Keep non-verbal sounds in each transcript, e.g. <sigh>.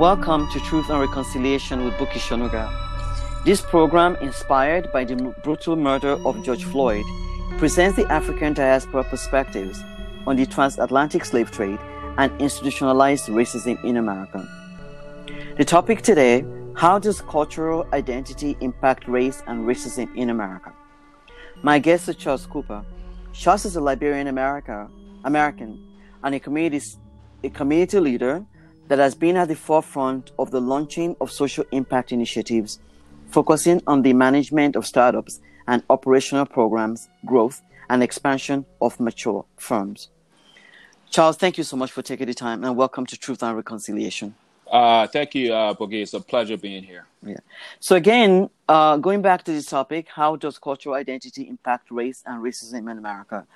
Welcome to Truth and Reconciliation with Buki Shonuga. This program, inspired by the brutal murder of George Floyd, presents the African diaspora perspectives on the transatlantic slave trade and institutionalized racism in America. The topic today How does cultural identity impact race and racism in America? My guest is Charles Cooper. Charles is a Liberian America, American and a community, a community leader that has been at the forefront of the launching of social impact initiatives focusing on the management of startups and operational programs, growth, and expansion of mature firms. Charles, thank you so much for taking the time and welcome to Truth and Reconciliation. Uh, thank you, uh, Buki. It's a pleasure being here. Yeah. So again, uh, going back to this topic, how does cultural identity impact race and racism in America?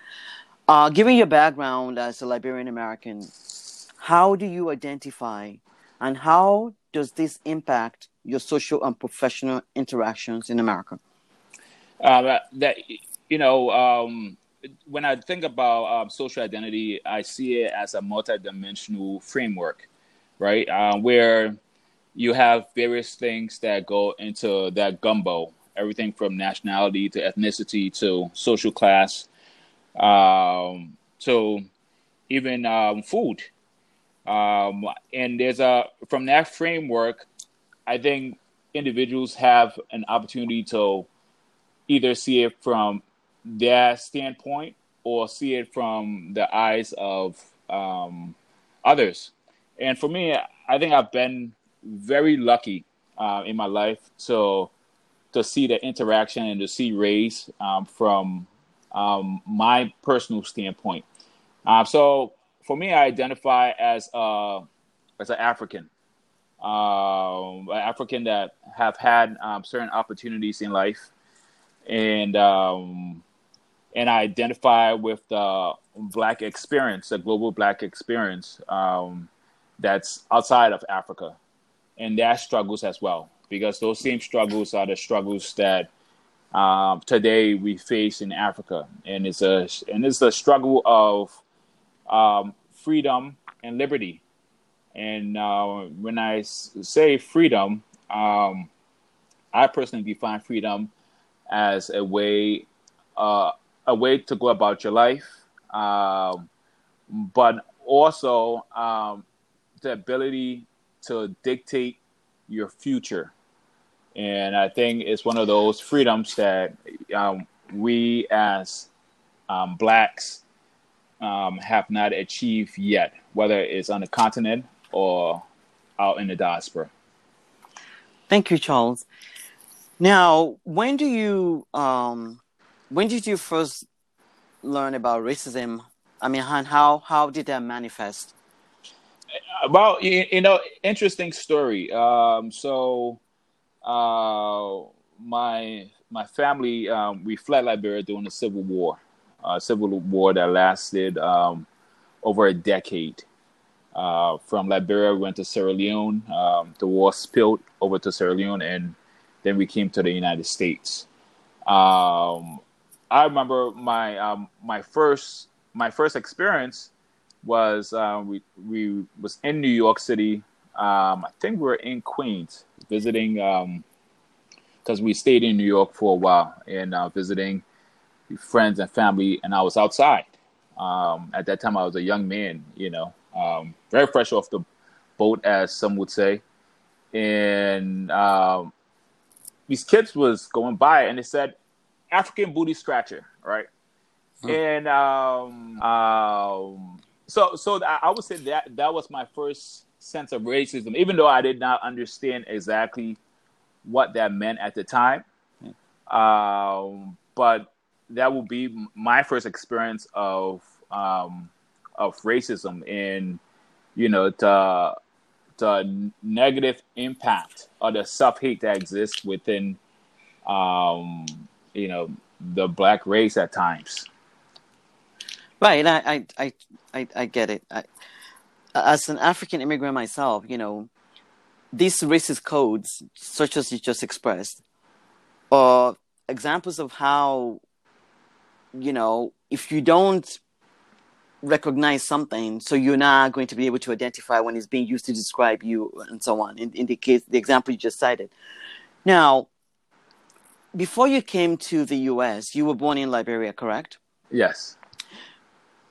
Uh, given your background as a Liberian American, how do you identify and how does this impact your social and professional interactions in America? Uh, that you know, um, when I think about um, social identity, I see it as a multidimensional framework, right? Uh, where you have various things that go into that gumbo, everything from nationality to ethnicity to social class, um, to even um, food. Um, and there's a from that framework, I think individuals have an opportunity to either see it from their standpoint or see it from the eyes of um, others. And for me, I think I've been very lucky uh, in my life to to see the interaction and to see race um, from um, my personal standpoint. Uh, so for me, I identify as uh, as an African, um, an African that have had um, certain opportunities in life, and um, and I identify with the Black experience, the global Black experience um, that's outside of Africa, and that struggles as well. Because those same struggles are the struggles that um, today we face in Africa, and it's a and it's a struggle of um, freedom and liberty. And uh, I say freedom, um, I personally define freedom as a way, uh, a way to go about your life, um, but also um, the ability to dictate your future. And I think it's one of those freedoms that um, we as um, blacks um, have not achieved yet, whether it's on the continent or out in the diaspora. Thank you, Charles. Now, when do you um, when did you first learn about racism? I mean, how how did that manifest? Well, you, you know, interesting story. Um, so, uh, my my family um, we fled Liberia during the Civil War, uh, civil war that lasted um, over a decade. Uh, from Liberia, we went to Sierra Leone. Um, the war spilled over to Sierra Leone, and then we came to the United States. Um, I remember my um, my first my first experience was uh, we we was in New York City. Um, I think we were in Queens visiting because um, we stayed in New York for a while and uh, visiting friends and family, and I was outside. Um, at that time, I was a young man, you know, um, very fresh off the boat, as some would say. And um, these kids was going by, and they said, "African booty scratcher," right? Hmm. And um, um, so, so I would say that that was my first sense of racism, even though I did not understand exactly what that meant at the time. Um, but that will be my first experience of um, of racism and you know the the negative impact or the self hate that exists within um, you know the black race at times. Right, I I I I get it. I, as an African immigrant myself, you know, these racist codes, such as you just expressed, are examples of how you know, if you don't recognize something, so you're not going to be able to identify when it's being used to describe you and so on. In, in the case, the example you just cited. Now, before you came to the U.S., you were born in Liberia, correct? Yes.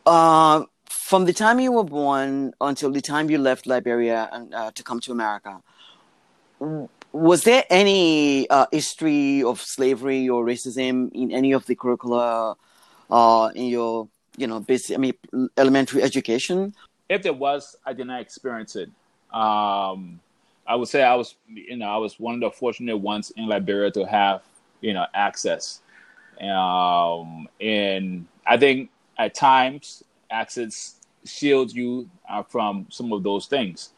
Uh, from the time you were born until the time you left Liberia and, uh, to come to America, was there any uh, history of slavery or racism in any of the curricula uh, in your, you know, basic, I mean, elementary education? If there was, I did not experience it. Um, I would say I was, you know, I was one of the fortunate ones in Liberia to have, you know, access. Um, and I think at times access shields you uh, from some of those things.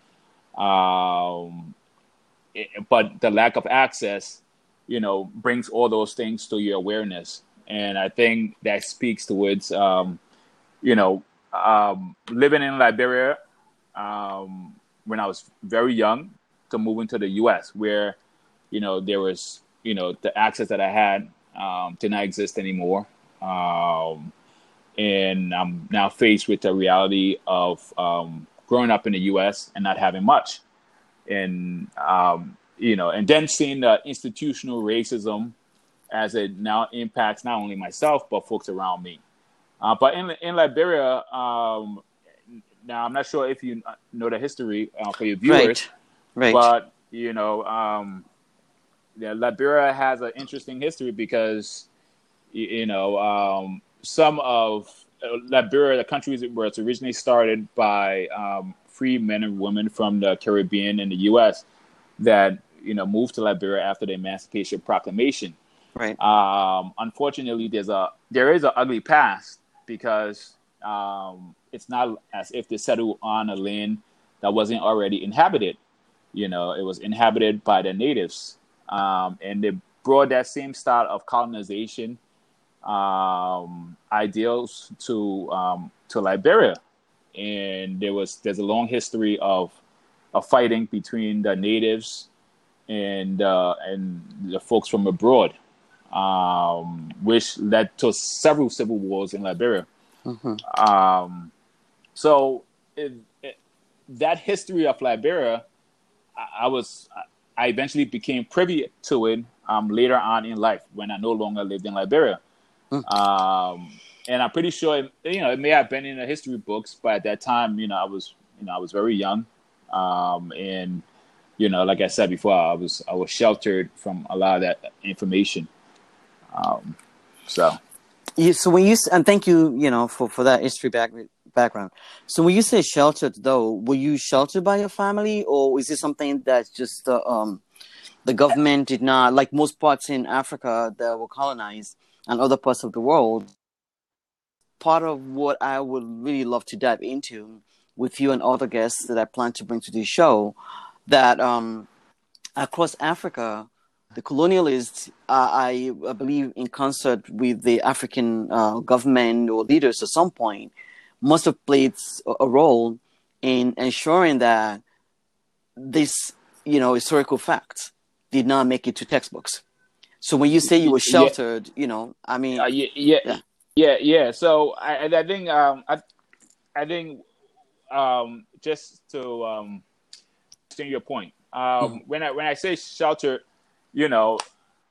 Um, it, but the lack of access, you know, brings all those things to your awareness. And I think that speaks towards, um, you know, um, living in Liberia um, when I was very young to moving to the U.S., where, you know, there was, you know, the access that I had um, did not exist anymore. Um, and I'm now faced with the reality of um, growing up in the U.S. and not having much, and um, you know, and then seeing the institutional racism as it now impacts not only myself but folks around me. Uh, but in in Liberia, um, now I'm not sure if you know the history uh, for your viewers, right? right. But you know, um, yeah, Liberia has an interesting history because you, you know um, some of uh, Liberia, the countries where it's originally started by um, free men and women from the Caribbean and the U.S. that you know moved to Liberia after the Emancipation Proclamation. Right. Um, unfortunately, there's a there is an ugly past because um, it's not as if they settled on a land that wasn't already inhabited. You know, it was inhabited by the natives, um, and they brought that same style of colonization um, ideals to um, to Liberia, and there was there's a long history of of fighting between the natives and uh, and the folks from abroad, um, which led to several civil wars in Liberia. Mm-hmm. Um, so it, it, that history of Liberia, I, I, was I eventually became privy to it um, later on in life when I no longer lived in Liberia. Mm. Um, and I'm pretty sure, it, you know, it may have been in the history books, but at that time, you know, I was, you know, I was very young, um, and you know, like I said before, I was I was sheltered from a lot of that information. Um, so, yeah, so when you and thank you, you know, for for that history back background. So when you say sheltered, though, were you sheltered by your family, or is it something that's just uh, um, the government did not like most parts in Africa that were colonized? and other parts of the world. Part of what I would really love to dive into with you and other guests that I plan to bring to this show, that um, across Africa, the colonialists, uh, I, I, believe, in concert with the African uh, government or leaders at some point, must have played a role in ensuring that this, you know, historical facts did not make it to textbooks. So when you say you were sheltered, yeah. you know, I mean, uh, yeah, yeah, yeah, yeah, yeah. So I, I think, um, I, I think, um, just to um, your point, um, mm-hmm. when I when I say shelter, you know,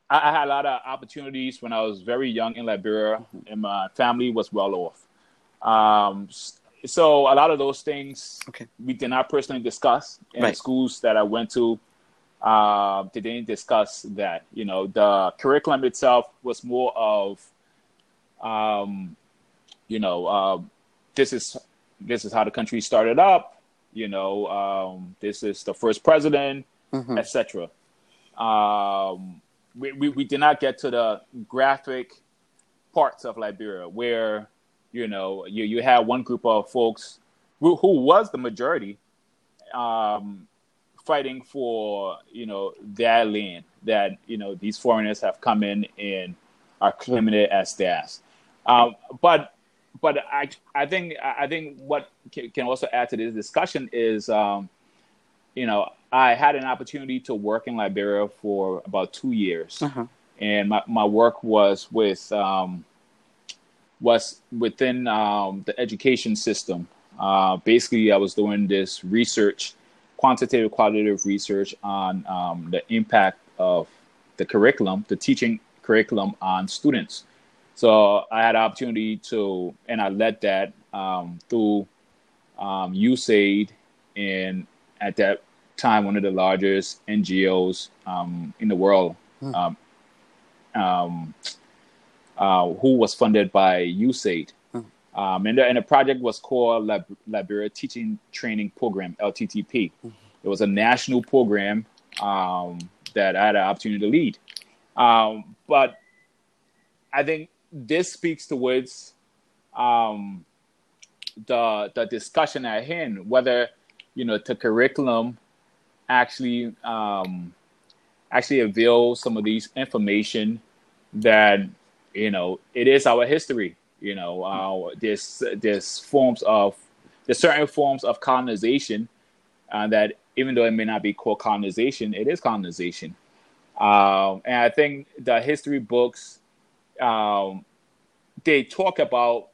I, I, had a lot of opportunities when I was very young in Liberia, mm-hmm. and my family was well off. Um, so a lot of those things okay. we did not personally discuss in right. schools that I went to uh, they didn't discuss that. You know, the curriculum itself was more of, um, you know, uh, this is this is how the country started up. You know, um, this is the first president, mm-hmm. etc. Um, we, we, we did not get to the graphic parts of Liberia where you know you you had one group of folks who, who was the majority um, fighting for you know their land that you know these foreigners have come in and are claiming it as theirs. Um, but but I I think I think what can also add to this discussion is um, you know I had an opportunity to work in Liberia for about two years, uh-huh. and my, my work was with um, was within um, the education system. Uh, basically, I was doing this research, quantitative, qualitative research on um, the impact of the curriculum, the teaching curriculum on students. So I had opportunity to, and I led that um, through um, USAID, and at that time, one of the largest NGOs um, in the world, hmm. um, um, uh, who was funded by USAID. Hmm. Um, and, the, and the project was called Lib- Liberia Teaching Training Program, LTTP. Hmm. It was a national program um, that I had an opportunity to lead. Um, but I think this speaks towards um, the the discussion at hand, whether you know the curriculum actually um, actually avail some of these information that you know it is our history. You know, uh, there's there's forms of there's certain forms of colonization uh, that even though it may not be called colonization, it is colonization. Um, and I think the history books um, they talk about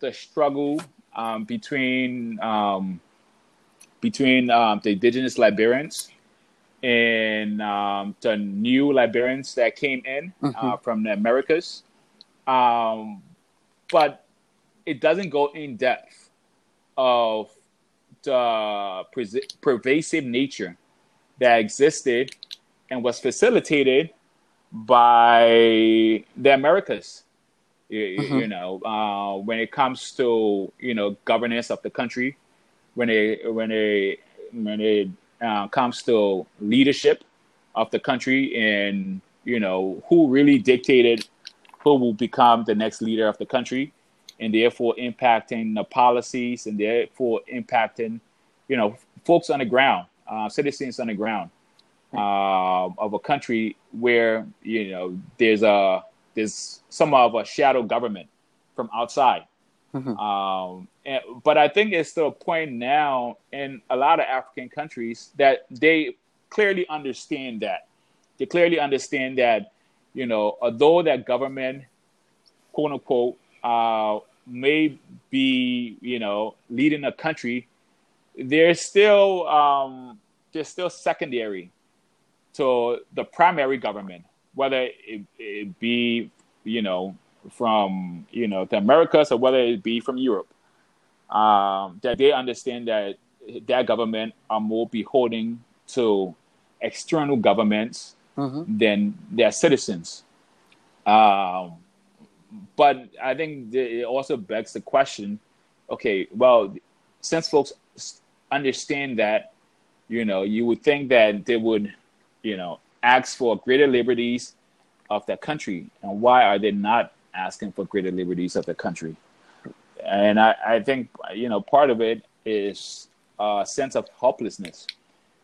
the struggle um, between um, between um, the indigenous Liberians and um, the new Liberians that came in uh, mm-hmm. uh, from the Americas. Um, but it doesn't go in depth of the pre- pervasive nature that existed and was facilitated by the Americas. You, mm-hmm. you know, uh, when it comes to you know governance of the country, when it when it when it uh, comes to leadership of the country, and you know who really dictated who will become the next leader of the country, and therefore impacting the policies, and therefore impacting you know folks on the ground, uh, citizens on the ground uh, of a country where you know there's a there's some of a shadow government from outside. Mm-hmm. Um, and, but I think it's to a point now in a lot of African countries that they clearly understand that. They clearly understand that, you know, although that government, quote unquote, uh, may be, you know, leading a country, they're still um, they're still secondary to the primary government whether it, it be you know from you know the Americas or whether it be from Europe, um, that they understand that their government are more beholden to external governments mm-hmm. than their citizens. Um, but I think it also begs the question: Okay, well, since folks understand that, you know, you would think that they would, you know, ask for greater liberties of their country, and why are they not asking for greater liberties of the country? And I, I think you know part of it is a sense of helplessness.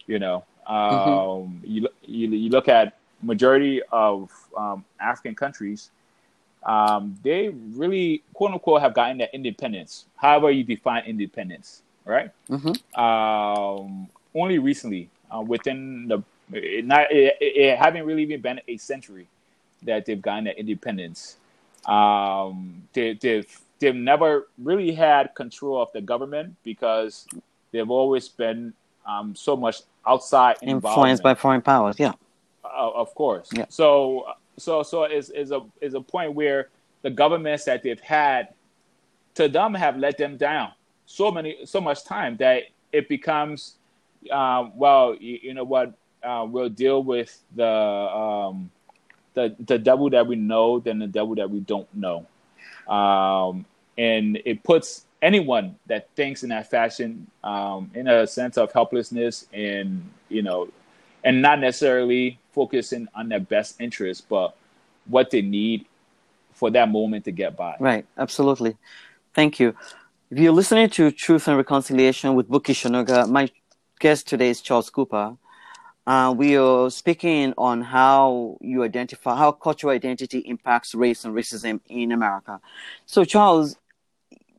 You know, mm-hmm. um, mm-hmm. you, you you look at majority of um, African countries, um, they really quote unquote have gotten their independence. However, you define independence, right? Mm-hmm. Um, only recently, uh, within the it not it, it haven't really even been a century that they've gotten their independence. Um, they, they've they've never really had control of the government because they've always been um, so much outside influenced by foreign powers. Yeah, uh, of course. Yeah. So so so is is a is a point where the governments that they've had to them have let them down so many so much time that it becomes um, well you, you know what uh, we'll deal with the um, the the devil that we know than the devil that we don't know, um, and it puts anyone that thinks in that fashion um, in a sense of helplessness and you know, and not necessarily focusing on their best interest, but what they need for that moment to get by. Right. Absolutely. Thank you. If you're listening to Truth and Reconciliation with Buki Shanuga, my guest today is Charles Cooper. Uh, we are speaking on how you identify how cultural identity impacts race and racism in America. So, Charles,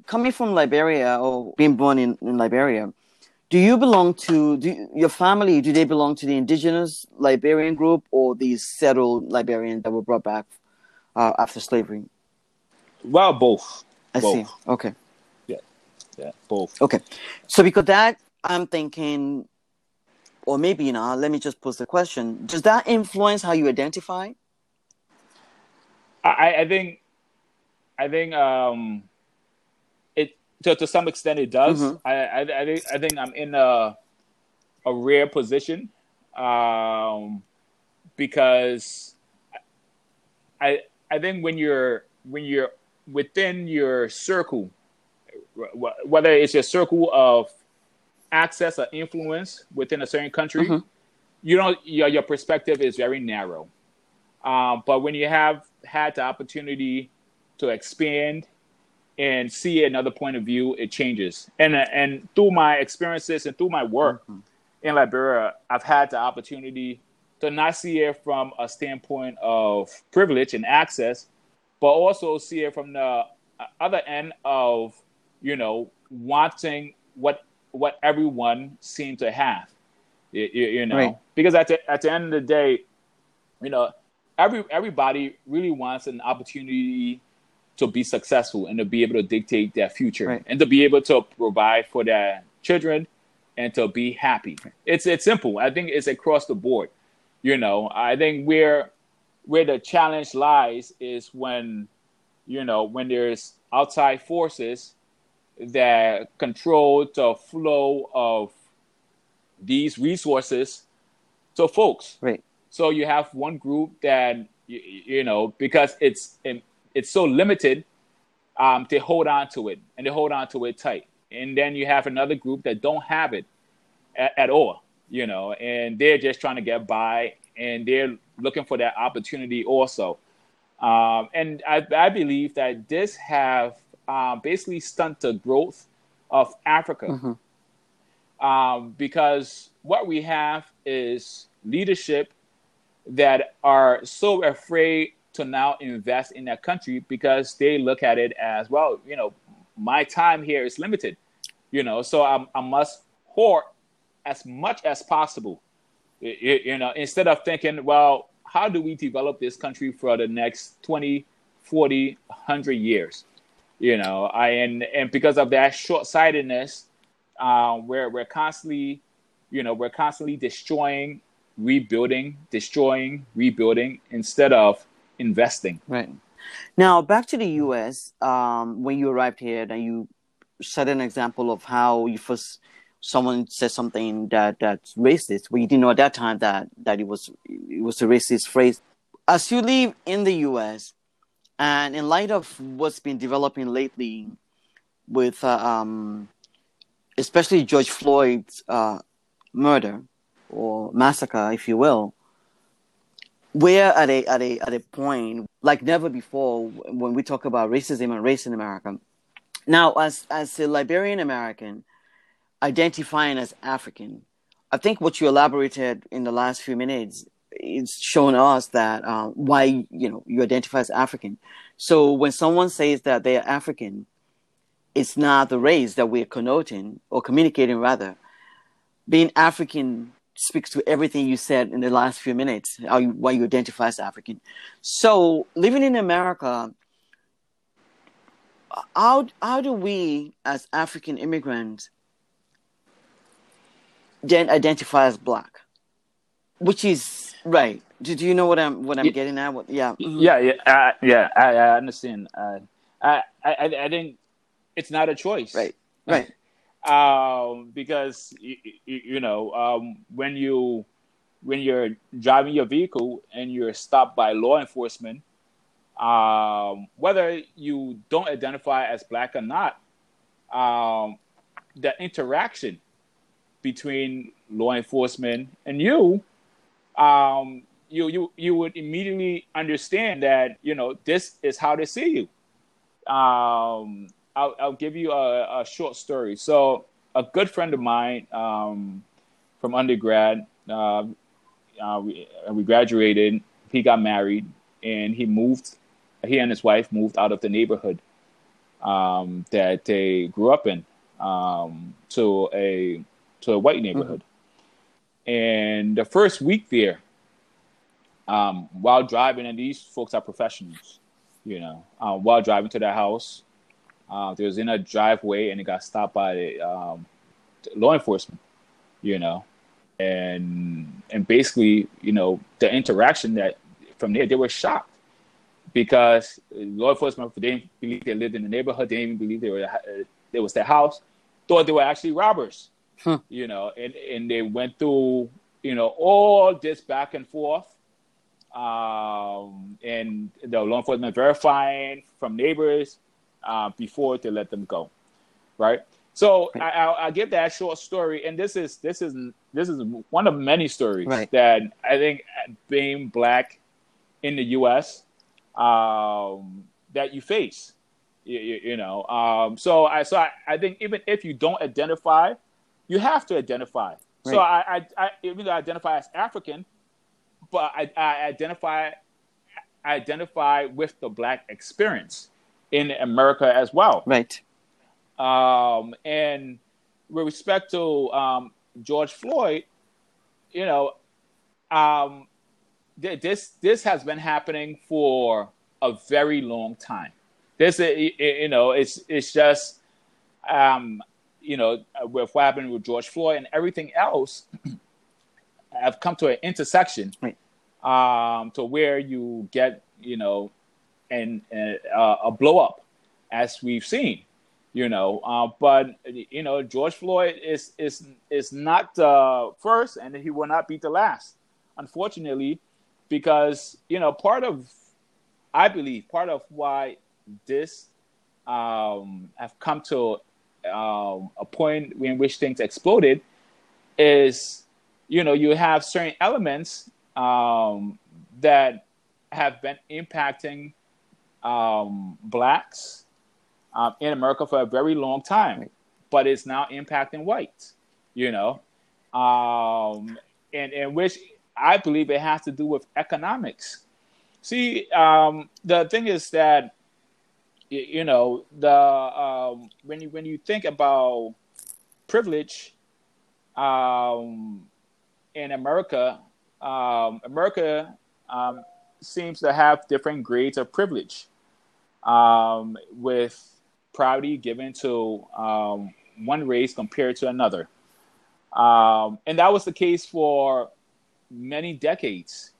coming from Liberia or being born in, in Liberia, do you belong to do you, your family? Do they belong to the indigenous Liberian group or the settled Liberians that were brought back uh, after slavery? Well, both. I Both. see. Okay. Yeah, yeah, both. Okay. So because that, I'm thinking, or maybe not. Let me just pose the question: Does that influence how you identify? I, I think, I think, um, it to, to some extent it does. Mhm. I, I, I think, I think I'm in a, a rare position, um, because I, I think when you're when you're within your circle, whether it's your circle of access or influence within a certain country, Mhm. you don't your, your perspective is very narrow. Um, but when you have had the opportunity to expand and see another point of view, it changes. And and through my experiences and through my work in Liberia, I've had the opportunity to not see it from a standpoint of privilege and access, but also see it from the other end of you know wanting what what everyone seemed to have. You, you, know, Right. because at the at the end of the day, you know, every everybody really wants an opportunity to be successful and to be able to dictate their future Right. and to be able to provide for their children and to be happy. It's it's simple. I think it's across the board. You know, I think where where the challenge lies is when you know when there's outside forces that control the flow of these resources to folks. Right. So you have one group that you, you know because it's it's so limited, um, they hold on to it and they hold on to it tight. And then you have another group that don't have it at, at all, you know, and they're just trying to get by and they're looking for that opportunity also. Um, and I, I believe that this have uh, basically stunt the growth of Africa Mhm. um, because what we have is leadership that are so afraid to now invest in that country because they look at it as well. You know, my time here is limited. You know, so I, I must hoard as much as possible. Y- y- You know, instead of thinking, well, how do we develop this country for the next 20, 40, 100 years? You know, I and and because of that short sightedness, uh, we're we're constantly, you know, we're constantly destroying, rebuilding, destroying, rebuilding instead of investing. Right. Now back to the U.S. Um, when you arrived here, and you set an example of how you first someone said something that that's racist, but you didn't know at that time that that it was it was a racist phrase. As you live in the U.S. and in light of what's been developing lately with uh, um, especially George Floyd's uh, murder or massacre, if you will, we're at a at a at a point like never before when we talk about racism and race in America. Now, as as a Liberian American identifying as African, I think what you elaborated in the last few minutes is shown us that uh, why you know you identify as African. So when someone says that they are African, it's not the race that we're connoting or communicating rather. Being African speaks to everything you said in the last few minutes, how you, why you identify as African. So living in America, how how do we as African immigrants then identify as black? Which is right. Do, do you know what I'm what I'm Yeah. getting at? What, yeah. mhm. Yeah, yeah, uh, yeah. I, I understand. Uh, I, I, I think it's not a choice, Right. <laughs> Right. um, because you, you know um, when you when you're driving your vehicle and you're stopped by law enforcement, um, whether you don't identify as black or not, um, the interaction between law enforcement and you, um, you you you would immediately understand that you know this is how they see you. Um, I'll, I'll give you a, a short story. So, a good friend of mine um, from undergrad, uh, uh, we, we graduated. He got married, and he moved. He and his wife moved out of the neighborhood um, that they grew up in um, to a to a white neighborhood. And the first week there, um, while driving, and these folks are professionals, you know, uh, while driving to their house, Uh, was in a driveway and it got stopped by the um, law enforcement. You know, and and basically, you know, the interaction that from there they were shocked because law enforcement they didn't believe they lived in the neighborhood. They didn't even believe they were it was their house. Thought they were actually robbers. Huh. You know, and and they went through you know all this back and forth um, and the law enforcement verifying from neighbors uh, before they let them go, right? So I, I'll, I'll, give that short story, and this is this is this is one of many stories right. that I think being black in the U.S. Um, that you face, you, you, you know. Um, so I so I, I think even if you don't identify, you have to identify. Right. So I, I, I even though I identify as African, but I, I identify I identify with the black experience in America as well. Right. Um, and with respect to um, George Floyd, you know, um, th- this this has been happening for a very long time. This, you know, it's it's just, um, you know, with what happened with George Floyd and everything else, <clears throat> have come to an intersection right. um, to where you get, you know, and uh, a blow up, as we've seen, you know. Uh, but you know, George Floyd is is is not the first, and he will not be the last, unfortunately, because you know part of, I believe, part of why this um, have come to um, a point in which things exploded is you know, you have certain elements um, that have been impacting um, blacks um, in America for a very long time, but it's now impacting whites. You know, um, and and which I believe it has to do with economics. See, um, the thing is that you know the um, when you when you think about privilege, um, in America, um, America um, seems to have different grades of privilege, um, with priority given to um, one race compared to another, um, and that was the case for many decades.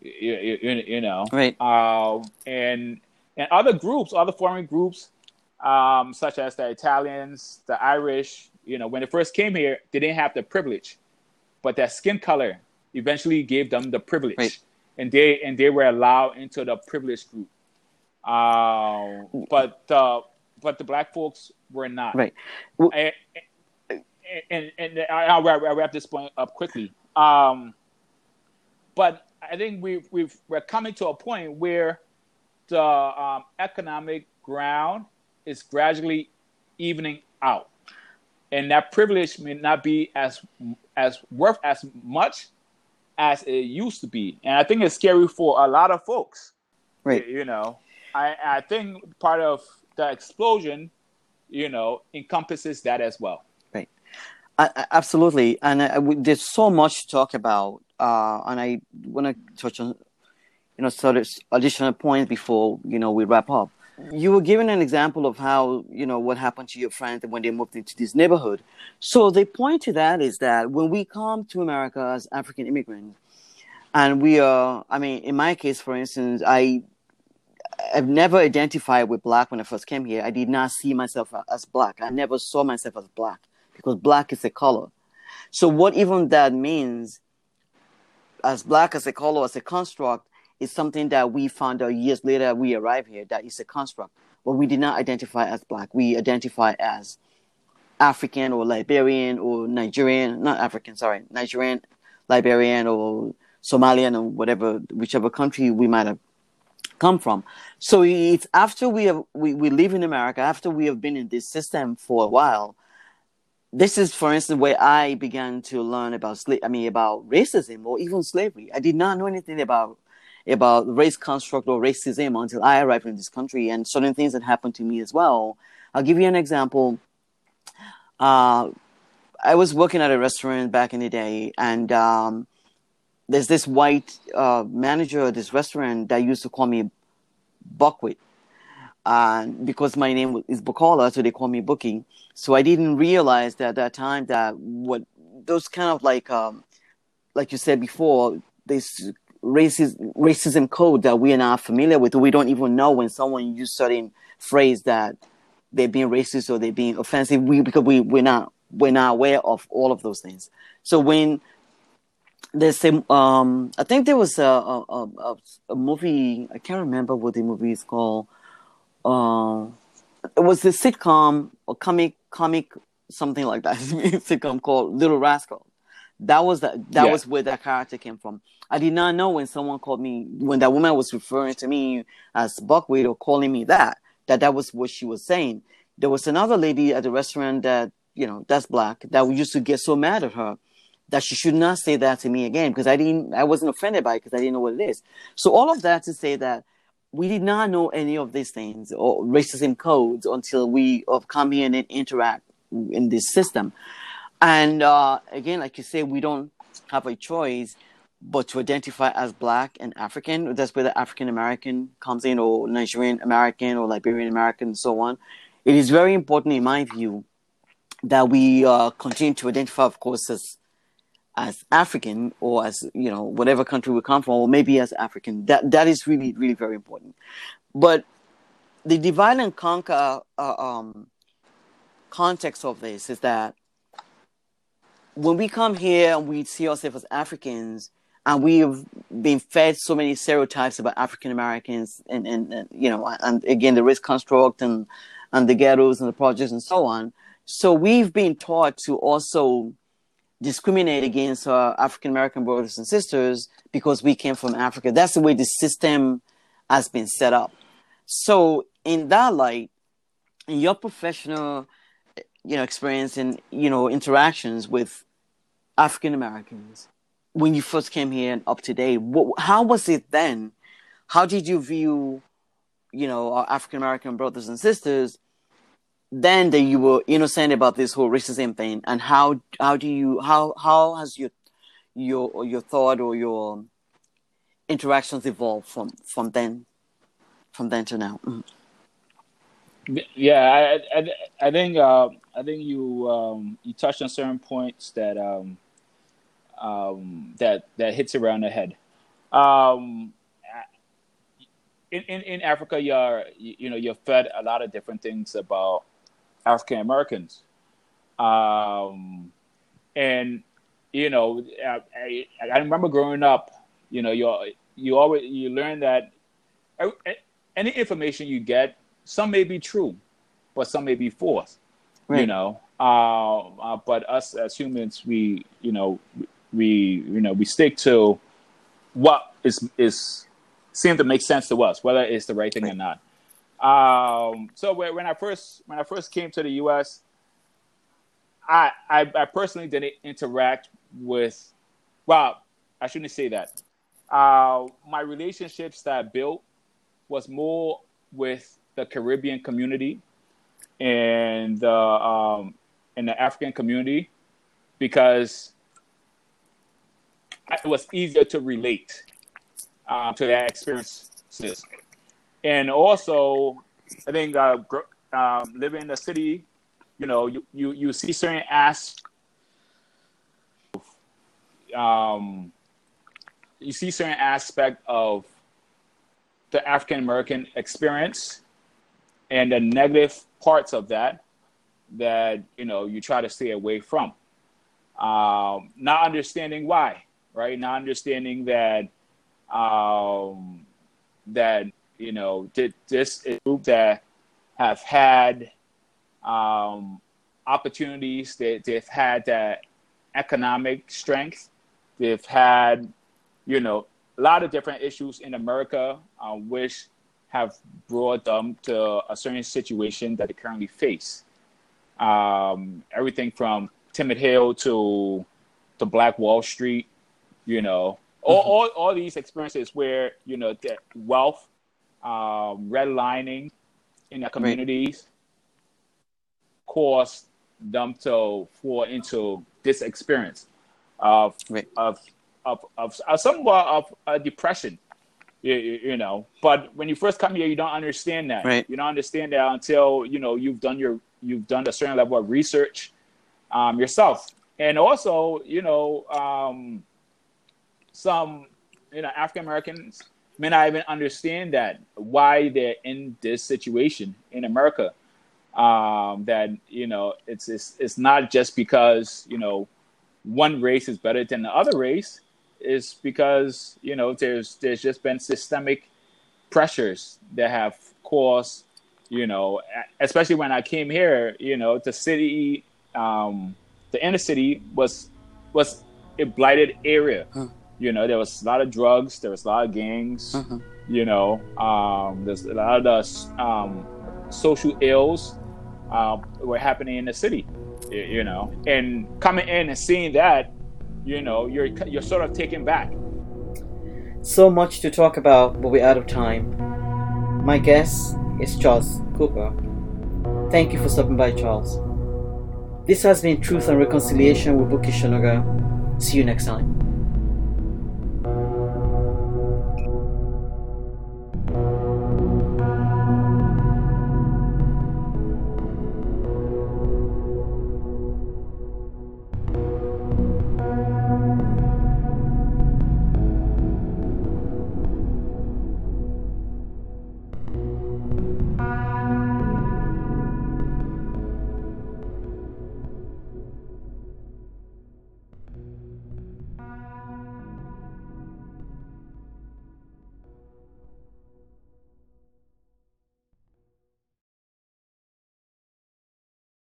You, you, you know, right? Um, and and other groups, other foreign groups, such as the Italians, the Irish, you know, when they first came here, they didn't have the privilege but their skin color eventually gave them the privilege, right. and they and they were allowed into the privileged group. Uh, but uh, but the black folks were not. Right. Well, and, and, and, I'll, wrap, I'll wrap this point up quickly. Um, but I think we we've we're coming to a point where the um, economic ground is gradually evening out and that privilege may not be as as worth as much as it used to be. And I think it's scary for a lot of folks. Right. You know, I I think part of the explosion, you know, encompasses that as well. Right. Absolutely. And we, there's so much to talk about. Uh, and I want to touch on, you know, sort additional points before, you know, we wrap up. You were giving an example of how you know what happened to your friends when they moved into this neighborhood. So the point to that is that when we come to america as african immigrants and we are i mean in my case for instance i i've never identified with black when i first came here. I did not see myself as black. I never saw myself as black because black is a color. So what even that means as black as a color as a construct is something that we found out years later we arrived here that is a construct. But we did not identify as black. We identify as African or Liberian or Nigerian, not African, sorry, Nigerian, Liberian or Somalian or whatever, whichever country we might have come from. So it's after we have we, we live in America, after we have been in this system for a while. This is, for instance, where I began to learn about sla- I mean, about racism or even slavery. I did not know anything about about race construct or racism until I arrived in this country and certain things that happened to me as well. I'll give you an example. Uh, I was working at a restaurant back in the day, and um, there's this white uh, manager of this restaurant that used to call me Buckwheat. because my name is Bukola, so they call me Bookie. So I didn't realize that at that time that what those kind of like um, like you said before, this racism racism code that we are not familiar with. We don't even know when someone use certain phrase that they're being racist or they're being offensive. We because we we're not we're not aware of all of those things. So when there's a um, I think there was a a, a a, movie. I can't remember what the movie is called. Uh, it was a sitcom or comic comic something like that. <laughs> sitcom called Little Rascal. That was the, that yeah. was where that character came from. I did not know when someone called me when that woman was referring to me as buckwheat or calling me that that that was what she was saying. There was another lady at the restaurant that you know that's black that we used to get so mad at her that she should not say that to me again because I didn't I wasn't offended by it because I didn't know what it is. So all of that to say that we did not know any of these things or racism codes until we have come here and interact in this system. And uh, again, like you say, we don't have a choice but to identify as black and African. That's where the African American comes in, or Nigerian American, or Liberian American, and so on. It is very important, in my view, that we uh, continue to identify, of course, as as African or as you know whatever country we come from, or maybe as African. That that is really really very important. But the divide and conquer uh, um, context of this is that when we come here and we see ourselves as Africans, and we've been fed so many stereotypes about African Americans, and, and, and, you know, and again the race construct and and the ghettos and the projects and so on. So we've been taught to also discriminate against our African American brothers and sisters because we came from Africa. That's the way the system has been set up. So in that light, in your professional, you know, experience and you know interactions with African Americans, when you first came here and up to date, what, how was it then? How did you view, you know, our African American brothers and sisters then that you were innocent about this whole racism thing? And how how do you how how has your your your thought or your interactions evolved from from then from then to now? Mm. Yeah i i, I think uh, i think you um, you touched on certain points that um, um, that that hits around the head um, in, in, in Africa, you're you know you're fed a lot of different things about African Americans. Um, and you know, I, I, remember growing up. You know, you you always you learn that any information you get, some may be true, but some may be false. Right. You know, uh, uh, but us as humans, we you know we you know we stick to what is is seem to make sense to us, whether it's the right thing or not. Um, so when I first when I first came to the U.S., I, I, I personally didn't interact with. Well, I shouldn't say that. Uh, my relationships that I built was more with the Caribbean community and the um, and the African community because it was easier to relate uh, to that experiences and also I think uh, um, living in the city, you know, you you, you see certain aspects. Um, you see certain aspect of the African American experience and the negative parts of that that you know you try to stay away from. Um, not understanding why, right? Not understanding that um, that you know, this group that have had um, opportunities. They, they've had that economic strength. They've had, you know, a lot of different issues in America, uh, which have brought them to a certain situation that they currently face. Um, everything from Timothy Hill to to Black Wall Street, you know, all, mm-hmm. all, all these experiences where you know that wealth um, redlining in their communities right. caused them to fall into this experience of right. of, of, of, of somewhat of a depression You, you, know, but when you first come here, you don't understand that. Right. You don't understand that until you know you've done your you've done a certain level of research um, yourself, and also you know um, some you know African Americans may not even understand that why they're in this situation in America. Um, that you know it's, it's it's not just because you know one race is better than the other race is because you know there's there's just been systemic pressures that have caused you know especially when I came here you know the city um, the inner city was was a blighted area huh. You know there was a lot of drugs there was a lot of gangs uh-huh. you know um, there's a lot of the um, social ills uh, were happening in the city you know and coming in and seeing that you know you're you're sort of taken back. So much to talk about but we're out of time. My guest is charles cooper. Thank you for stopping by charles. This has been truth and reconciliation with Buki Onuga see you next time